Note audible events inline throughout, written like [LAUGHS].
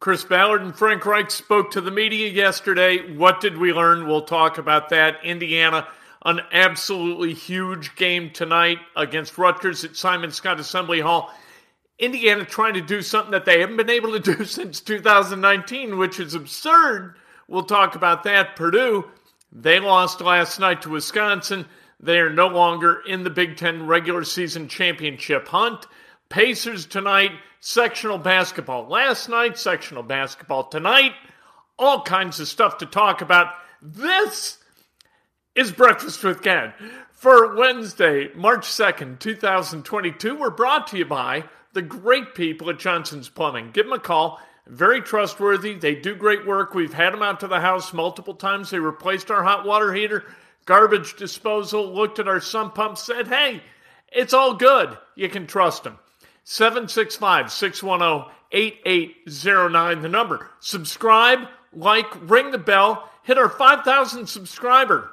Chris Ballard and Frank Reich spoke to the media yesterday. What did we learn? We'll talk about that. Indiana, an absolutely huge game tonight against Rutgers at Simon Skjodt Assembly Hall. Indiana trying to do something that they haven't been able to [LAUGHS] do since 2019, which is absurd. We'll talk about that. Purdue, they lost last night to Wisconsin. They are no longer in the Big Ten regular season championship hunt. Pacers tonight, sectional basketball. Last night, sectional basketball. Tonight, all kinds of stuff to talk about. This is Breakfast with Ken for Wednesday, March 2nd, 2022. We're brought to you by the great people at Johnson's Plumbing. Give them a call. Very trustworthy. They do great work. We've had them out to the house multiple times. They replaced our hot water heater, garbage disposal, looked at our sump pump, said, hey, it's all good. You can trust them. 765 610 8809, the number. Subscribe, like, ring the bell, hit our 5,000 subscriber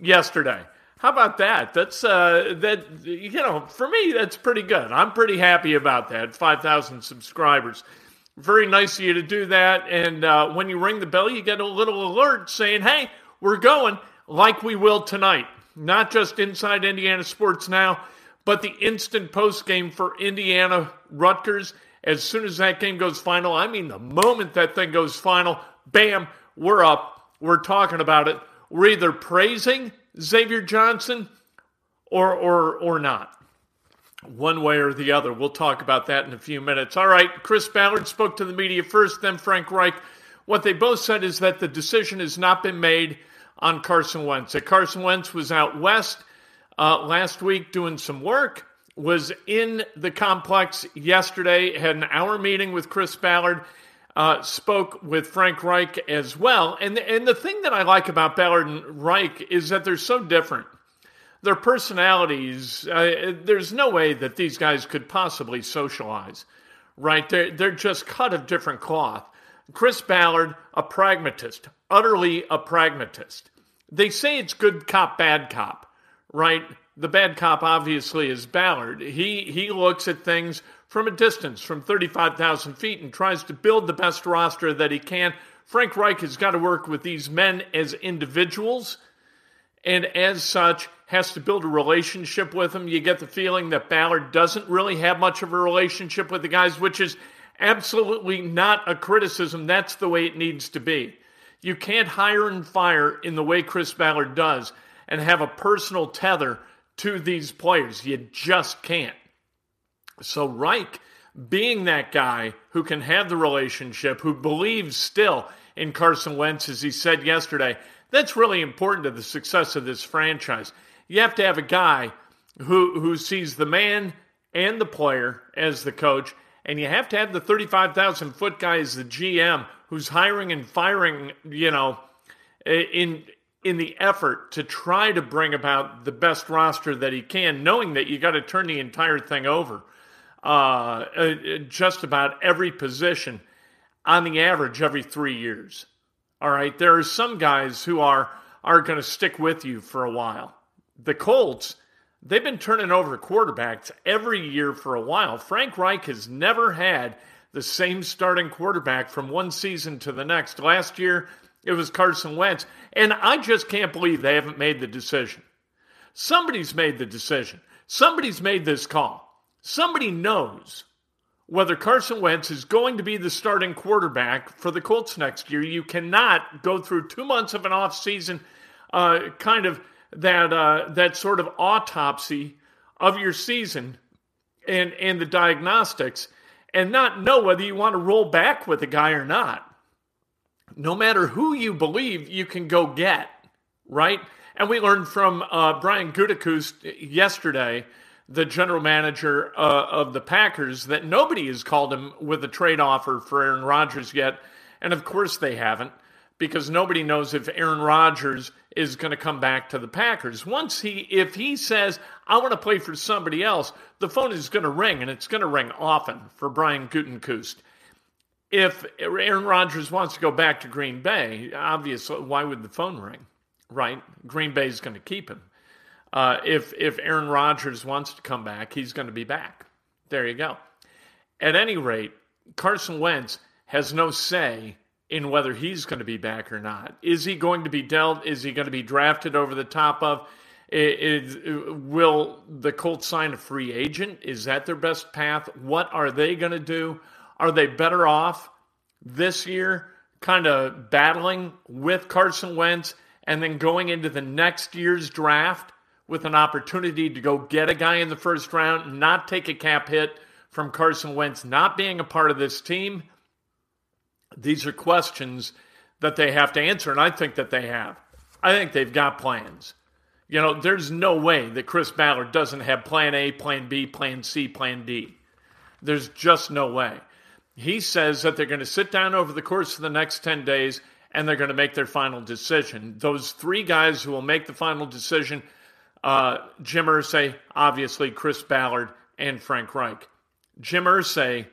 yesterday. How about that? That's uh, that you know, for me, that's pretty good. I'm pretty happy about that. 5,000 subscribers. Very nice of you to do that. And uh, when you ring the bell, you get a little alert saying, "Hey, we're going," like we will tonight. Not just inside Indiana Sports Now, but the instant post game for Indiana Rutgers. As soon as that game goes final, I mean, the moment that thing goes final, bam, we're up. We're talking about it. We're either praising Xavier Johnson or or or not. One way or the other. We'll talk about that in a few minutes. All right, Chris Ballard spoke to the media first, then Frank Reich. What they both said is that the decision has not been made on Carson Wentz. That Carson Wentz was out west uh, last week doing some work, was in the complex yesterday, had an hour meeting with Chris Ballard, uh, spoke with Frank Reich as well. And, and the thing that I like about Ballard and Reich is that they're so different. Their personalities, uh, there's no way that these guys could possibly socialize, right? They're, they're just cut of different cloth. Chris Ballard, a pragmatist, utterly a pragmatist. They say it's good cop, bad cop right? The bad cop obviously is Ballard. He he looks at things from a distance, from 35,000 feet, and tries to build the best roster that he can. Frank Reich has got to work with these men as individuals, and as such, has to build a relationship with them. You get the feeling that Ballard doesn't really have much of a relationship with the guys, which is absolutely not a criticism. That's the way it needs to be. You can't hire and fire in the way Chris Ballard does and have a personal tether to these players. You just can't. So, Reich, being that guy who can have the relationship, who believes still in Carson Wentz, as he said yesterday, that's really important to the success of this franchise. You have to have a guy who, who sees the man and the player as the coach, and you have to have the 35,000 foot guy as the GM who's hiring and firing, you know, in in the effort to try to bring about the best roster that he can, knowing that you got to turn the entire thing over, uh, uh, just about every position. on the average every three years. All right. There are some guys who are are going to stick with you for a while. The Colts, they've been turning over quarterbacks every year for a while. Frank Reich has never had the same starting quarterback from one season to the next. Last year, it was Carson Wentz. And I just can't believe they haven't made the decision. Somebody's made the decision. Somebody's made this call. Somebody knows whether Carson Wentz is going to be the starting quarterback for the Colts next year. You cannot go through two months of an offseason, uh, kind of that uh, that sort of autopsy of your season and and the diagnostics, and not know whether you want to roll back with a guy or not. No matter who you believe, you can go get right. And we learned from uh, Brian Gutekunst yesterday the general manager uh, of the Packers, that nobody has called him with a trade offer for Aaron Rodgers yet. And of course they haven't, because nobody knows if Aaron Rodgers is going to come back to the Packers. Once he, if he says, I want to play for somebody else, the phone is going to ring, and it's going to ring often for Brian Gutekunst. If Aaron Rodgers wants to go back to Green Bay, obviously, why would the phone ring? Right? Green Bay is going to keep him. Uh, if if Aaron Rodgers wants to come back, he's going to be back. There you go. At any rate, Carson Wentz has no say in whether he's going to be back or not. Is he going to be dealt? Is he going to be drafted over the top of? Is, will the Colts sign a free agent? Is that their best path? What are they going to do? Are they better off this year, kind of battling with Carson Wentz and then going into the next year's draft with an opportunity to go get a guy in the first round, not take a cap hit from Carson Wentz not being a part of this team? These are questions that they have to answer, and I think that they have. I think they've got plans. You know, there's no way that Chris Ballard doesn't have plan A, plan B, plan C, plan D. There's just no way. He says that they're going to sit down over the course of the next 10 days and they're going to make their final decision. Those three guys who will make the final decision uh, Jim Irsay, obviously Chris Ballard, and Frank Reich. Jim Irsay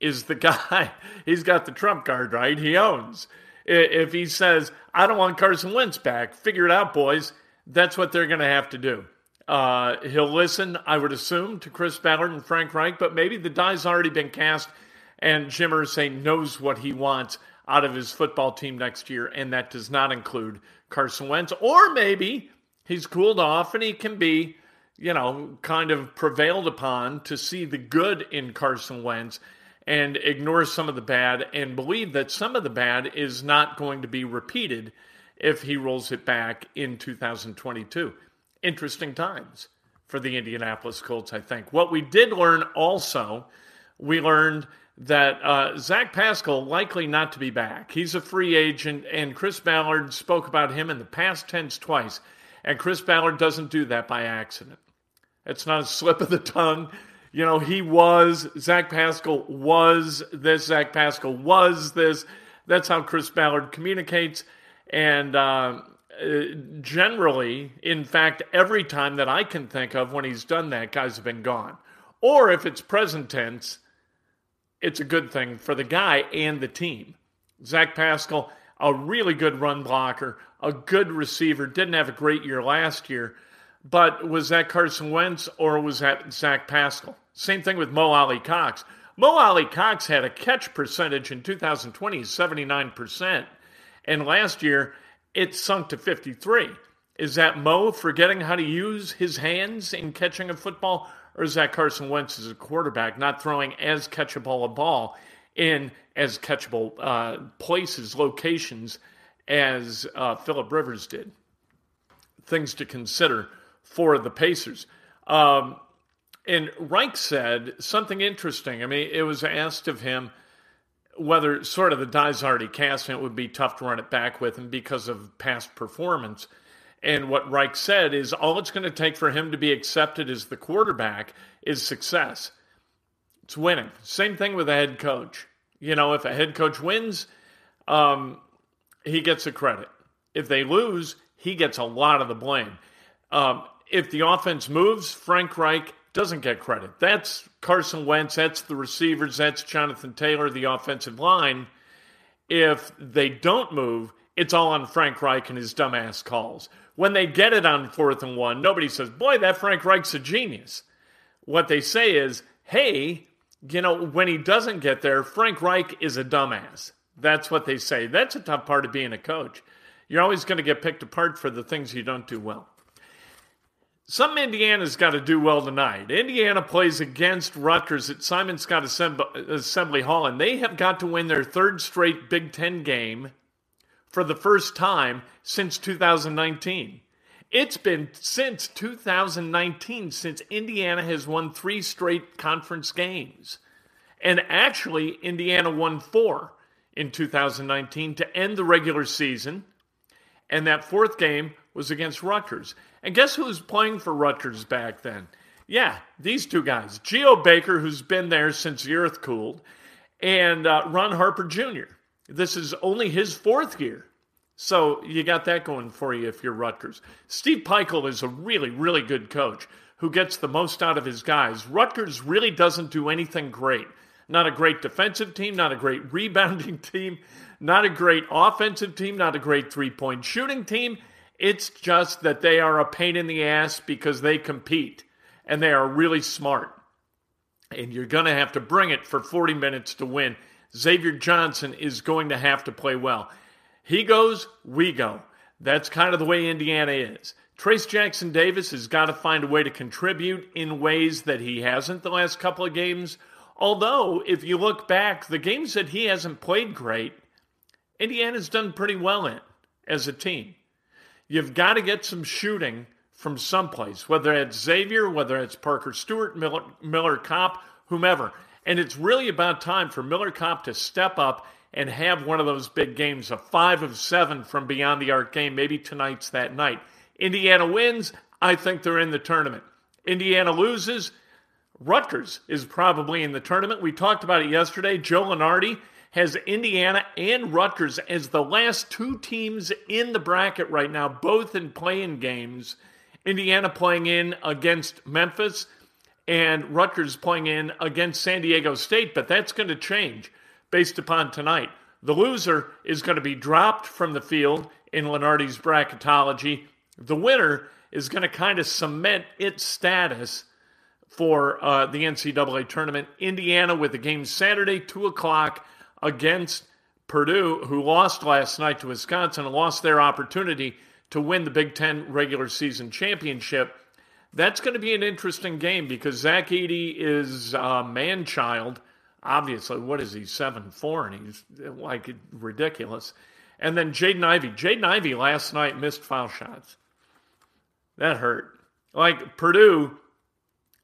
is the [LAUGHS] guy, he's got the trump card, right? He owns. If he says, I don't want Carson Wentz back, figure it out, boys, that's what they're going to have to do. Uh, he'll listen, I would assume, to Chris Ballard and Frank Reich, but maybe the die's already been cast and Jim Irsay knows what he wants out of his football team next year, and that does not include Carson Wentz. Or maybe he's cooled off and he can be, you know, kind of prevailed upon to see the good in Carson Wentz and ignore some of the bad and believe that some of the bad is not going to be repeated if he rolls it back in 2022. Interesting times for the Indianapolis Colts, I think. What we did learn also, we learned that uh, Zach Pascal likely not to be back. He's a free agent, and Chris Ballard spoke about him in the past tense twice. And Chris Ballard doesn't do that by accident. It's not a [LAUGHS] slip of the tongue. You know, he was, Zach Pascal was this, Zach Pascal was this. That's how Chris Ballard communicates. And uh, generally, in fact, every time that I can think of when he's done that, guys have been gone. Or if it's present tense, it's a good thing for the guy and the team. Zach Pascal, a really good run blocker, a good receiver. Didn't have a great year last year, but was that Carson Wentz or was that Zach Pascal? Same thing with Mo Alie-Cox. Mo Alie-Cox had a catch percentage in 2020 79%, and last year it sunk to 53. Is that Mo forgetting how to use his hands in catching a football, or is that Carson Wentz as a quarterback not throwing as catchable a ball in as catchable uh, places, locations as uh, Philip Rivers did. Things to consider for the Pacers. Um, and Reich said something interesting. I mean, it was asked of him whether sort of the die's already cast and it would be tough to run it back with him because of past performance. And what Reich said is all it's going to take for him to be accepted as the quarterback is success. It's winning. Same thing with a head coach. You know, if a head coach wins, um, he gets the credit. If they lose, he gets a lot of the blame. Um, if the offense moves, Frank Reich doesn't get credit. That's Carson Wentz, that's the receivers, that's Jonathan Taylor, the offensive line. if they don't move, it's all on Frank Reich and his dumbass calls. When they get it on fourth and one, nobody says, Boy, that Frank Reich's a genius. What they say is, Hey, you know, when he doesn't get there, Frank Reich is a dumbass. That's what they say. That's a tough part of being a coach. You're always going to get picked apart for the things you don't do well. Something Indiana's got to do well tonight. Indiana plays against Rutgers at Simon Skjodt Assembly Hall, and they have got to win their third straight Big Ten game for the first time since 2019. It's been since 2019 since Indiana has won three straight conference games. And actually, Indiana won four in 2019 to end the regular season. And that fourth game was against Rutgers. And guess who was playing for Rutgers back then? Yeah, these two guys Geo Baker, who's been there since the earth cooled, and uh, Ron Harper Jr. This is only his fourth year. So you got that going for you if you're Rutgers. Steve Pikiell is a really, really good coach who gets the most out of his guys. Rutgers really doesn't do anything great. Not a great defensive team, not a great [LAUGHS] rebounding team, not a great offensive team, not a great three point shooting team. It's just that they are a pain in the ass because they compete and they are really smart. And you're going to have to bring it for 40 minutes to win. Xavier Johnson is going to have to play well. He goes, we go. That's kind of the way Indiana is. Trayce Jackson Davis has got to find a way to contribute in ways that he hasn't the last couple of games. Although, if you look back, the games that he hasn't played great, Indiana's done pretty well in as a team. You've got to get some shooting from someplace, whether it's Xavier, whether it's Parker Stewart, Miller, Miller Kopp, whomever. And it's really about time for Miller Kopp to step up and have one of those big games, a five of seven from beyond the arc game. Maybe tonight's that night. Indiana wins, I think they're in the tournament. Indiana loses, Rutgers is probably in the tournament. We talked about it yesterday. Joe Lunardi has Indiana and Rutgers as the last two teams in the bracket right now, both in playing games. Indiana playing in against Memphis and Rutgers playing in against San Diego State, but that's going to change based upon tonight. The loser is going to be dropped from the field in Lunardi's bracketology. The winner is going to kind of cement its status for uh, the NCAA tournament. Indiana with the game Saturday, 2 o'clock against Purdue, who lost last night to Wisconsin and lost their opportunity to win the Big Ten regular season championship. That's going to be an interesting game because Zach Edey is a man child. Obviously, what is he, 7 4? And he's like ridiculous. And then Jaden Ivey. Jaden Ivey last night missed foul shots. That hurt. Like Purdue,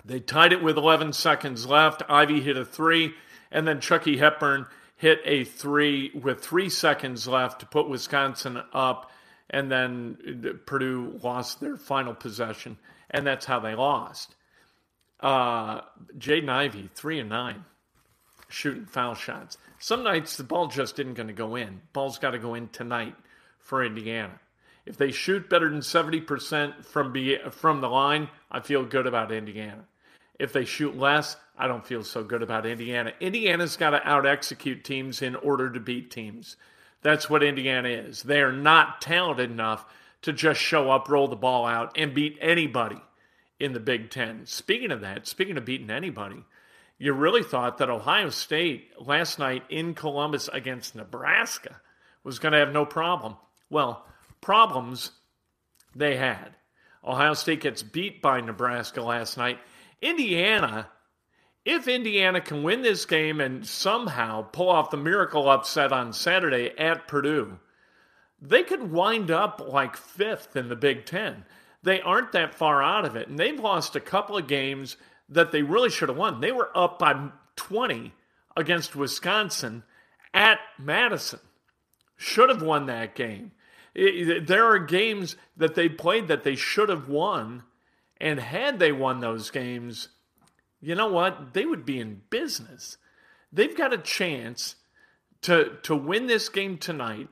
they tied it with 11 seconds left. Ivey hit a three, and then Chucky Hepburn hit a three with three seconds left to put Wisconsin up, and then uh, Purdue lost their final possession, and that's how they lost. Uh, Jaden Ivey, three and nine, shooting foul shots. Some nights the ball just isn't going to go in. Ball's got to go in tonight for Indiana. If they shoot better than 70% from, be, from the line, I feel good about Indiana. If they shoot less, I don't feel so good about Indiana. Indiana's got to out execute teams in order to beat teams. That's what Indiana is. They are not talented enough to just show up, roll the ball out, and beat anybody in the Big Ten. Speaking of that, speaking of beating anybody, you really thought that Ohio State last night in Columbus against Nebraska was going to have no problem. Well, problems they had. Ohio State gets beat by Nebraska last night. Indiana, if Indiana can win this game and somehow pull off the miracle upset on Saturday at Purdue, they could wind up like fifth in the Big Ten. They aren't that far out of it, and they've lost a couple of games that they really should have won. They were up by 20 against Wisconsin at Madison. Should have won that game. There are games that they played that they should have won and had they won those games, you know what? They would be in business. They've got a chance to to win this game tonight.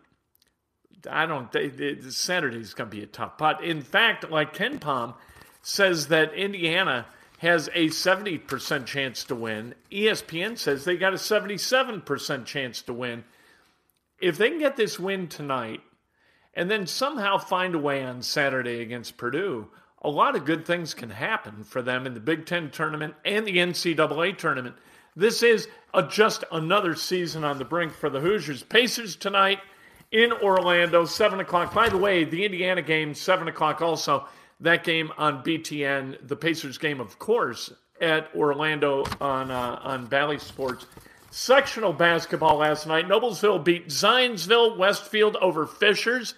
I don't. They, Saturday's going to be a tough pot. In fact, like KenPom says that Indiana has a 70% chance to win. ESPN says they got a 77% chance to win. if they can get this win tonight and then somehow find a way on Saturday against Purdue, a lot of good things can happen for them in the Big Ten tournament and the NCAA tournament. This is a, just another season on the brink for the Hoosiers. Pacers tonight in Orlando, 7 o'clock. By the way, the Indiana game, 7 o'clock also. That game on BTN, the Pacers game, of course, at Orlando on, uh, on Bally Sports. Sectional basketball last night. Noblesville beat Zionsville Westfield over Fishers.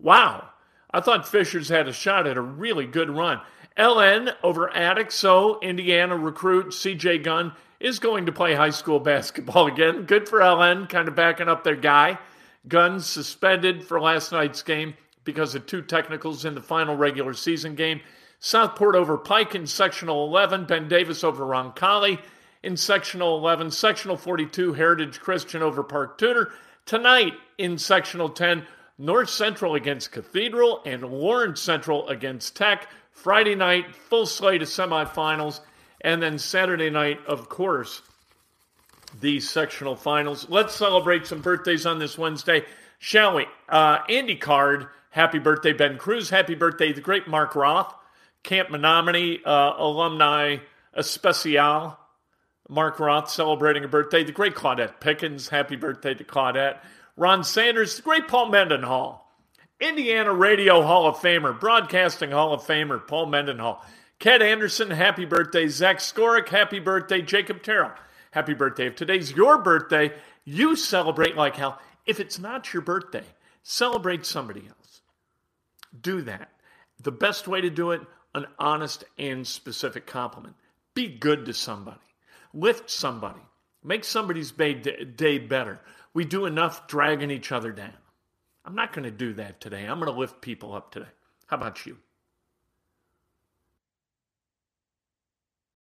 Wow. I thought Fishers had a shot at a really good run. LN over Attic, so Indiana recruit CJ Gunn is going to play high school [LAUGHS] basketball again. Good for LN, kind of backing up their guy. Gunn suspended for last night's game because of two technicals in the final regular season game. Southport over Pike in sectional 11, Ben Davis over Roncalli in sectional 11, sectional 42, Heritage Christian over Park Tudor. Tonight in sectional 10, North Central against Cathedral and Lawrence Central against Tech. Friday night, full slate of semifinals. And then Saturday night, of course, the sectional finals. Let's celebrate some birthdays on this Wednesday, shall we? Uh, Andy Card, happy birthday, Ben Cruz. Happy birthday, the great Mark Roth, Camp Menominee uh, alumni especial. Mark Roth celebrating a birthday. The great Claudette Pickens, happy birthday to Claudette. Ron Sanders, the great Paul Mendenhall. Indiana Radio Hall of Famer, Broadcasting Hall of Famer, Paul Mendenhall. Ken Anderson, happy birthday. Zach Skorick, happy birthday. Jacob Terrell, happy birthday. If today's your birthday, you celebrate like hell. If it's not your birthday, celebrate somebody else. Do that. The best way to do it, an honest and specific compliment. Be good to somebody lift somebody, make somebody's day better. We do enough dragging each other down. I'm not going to do that today. I'm going to lift people up today. How about you?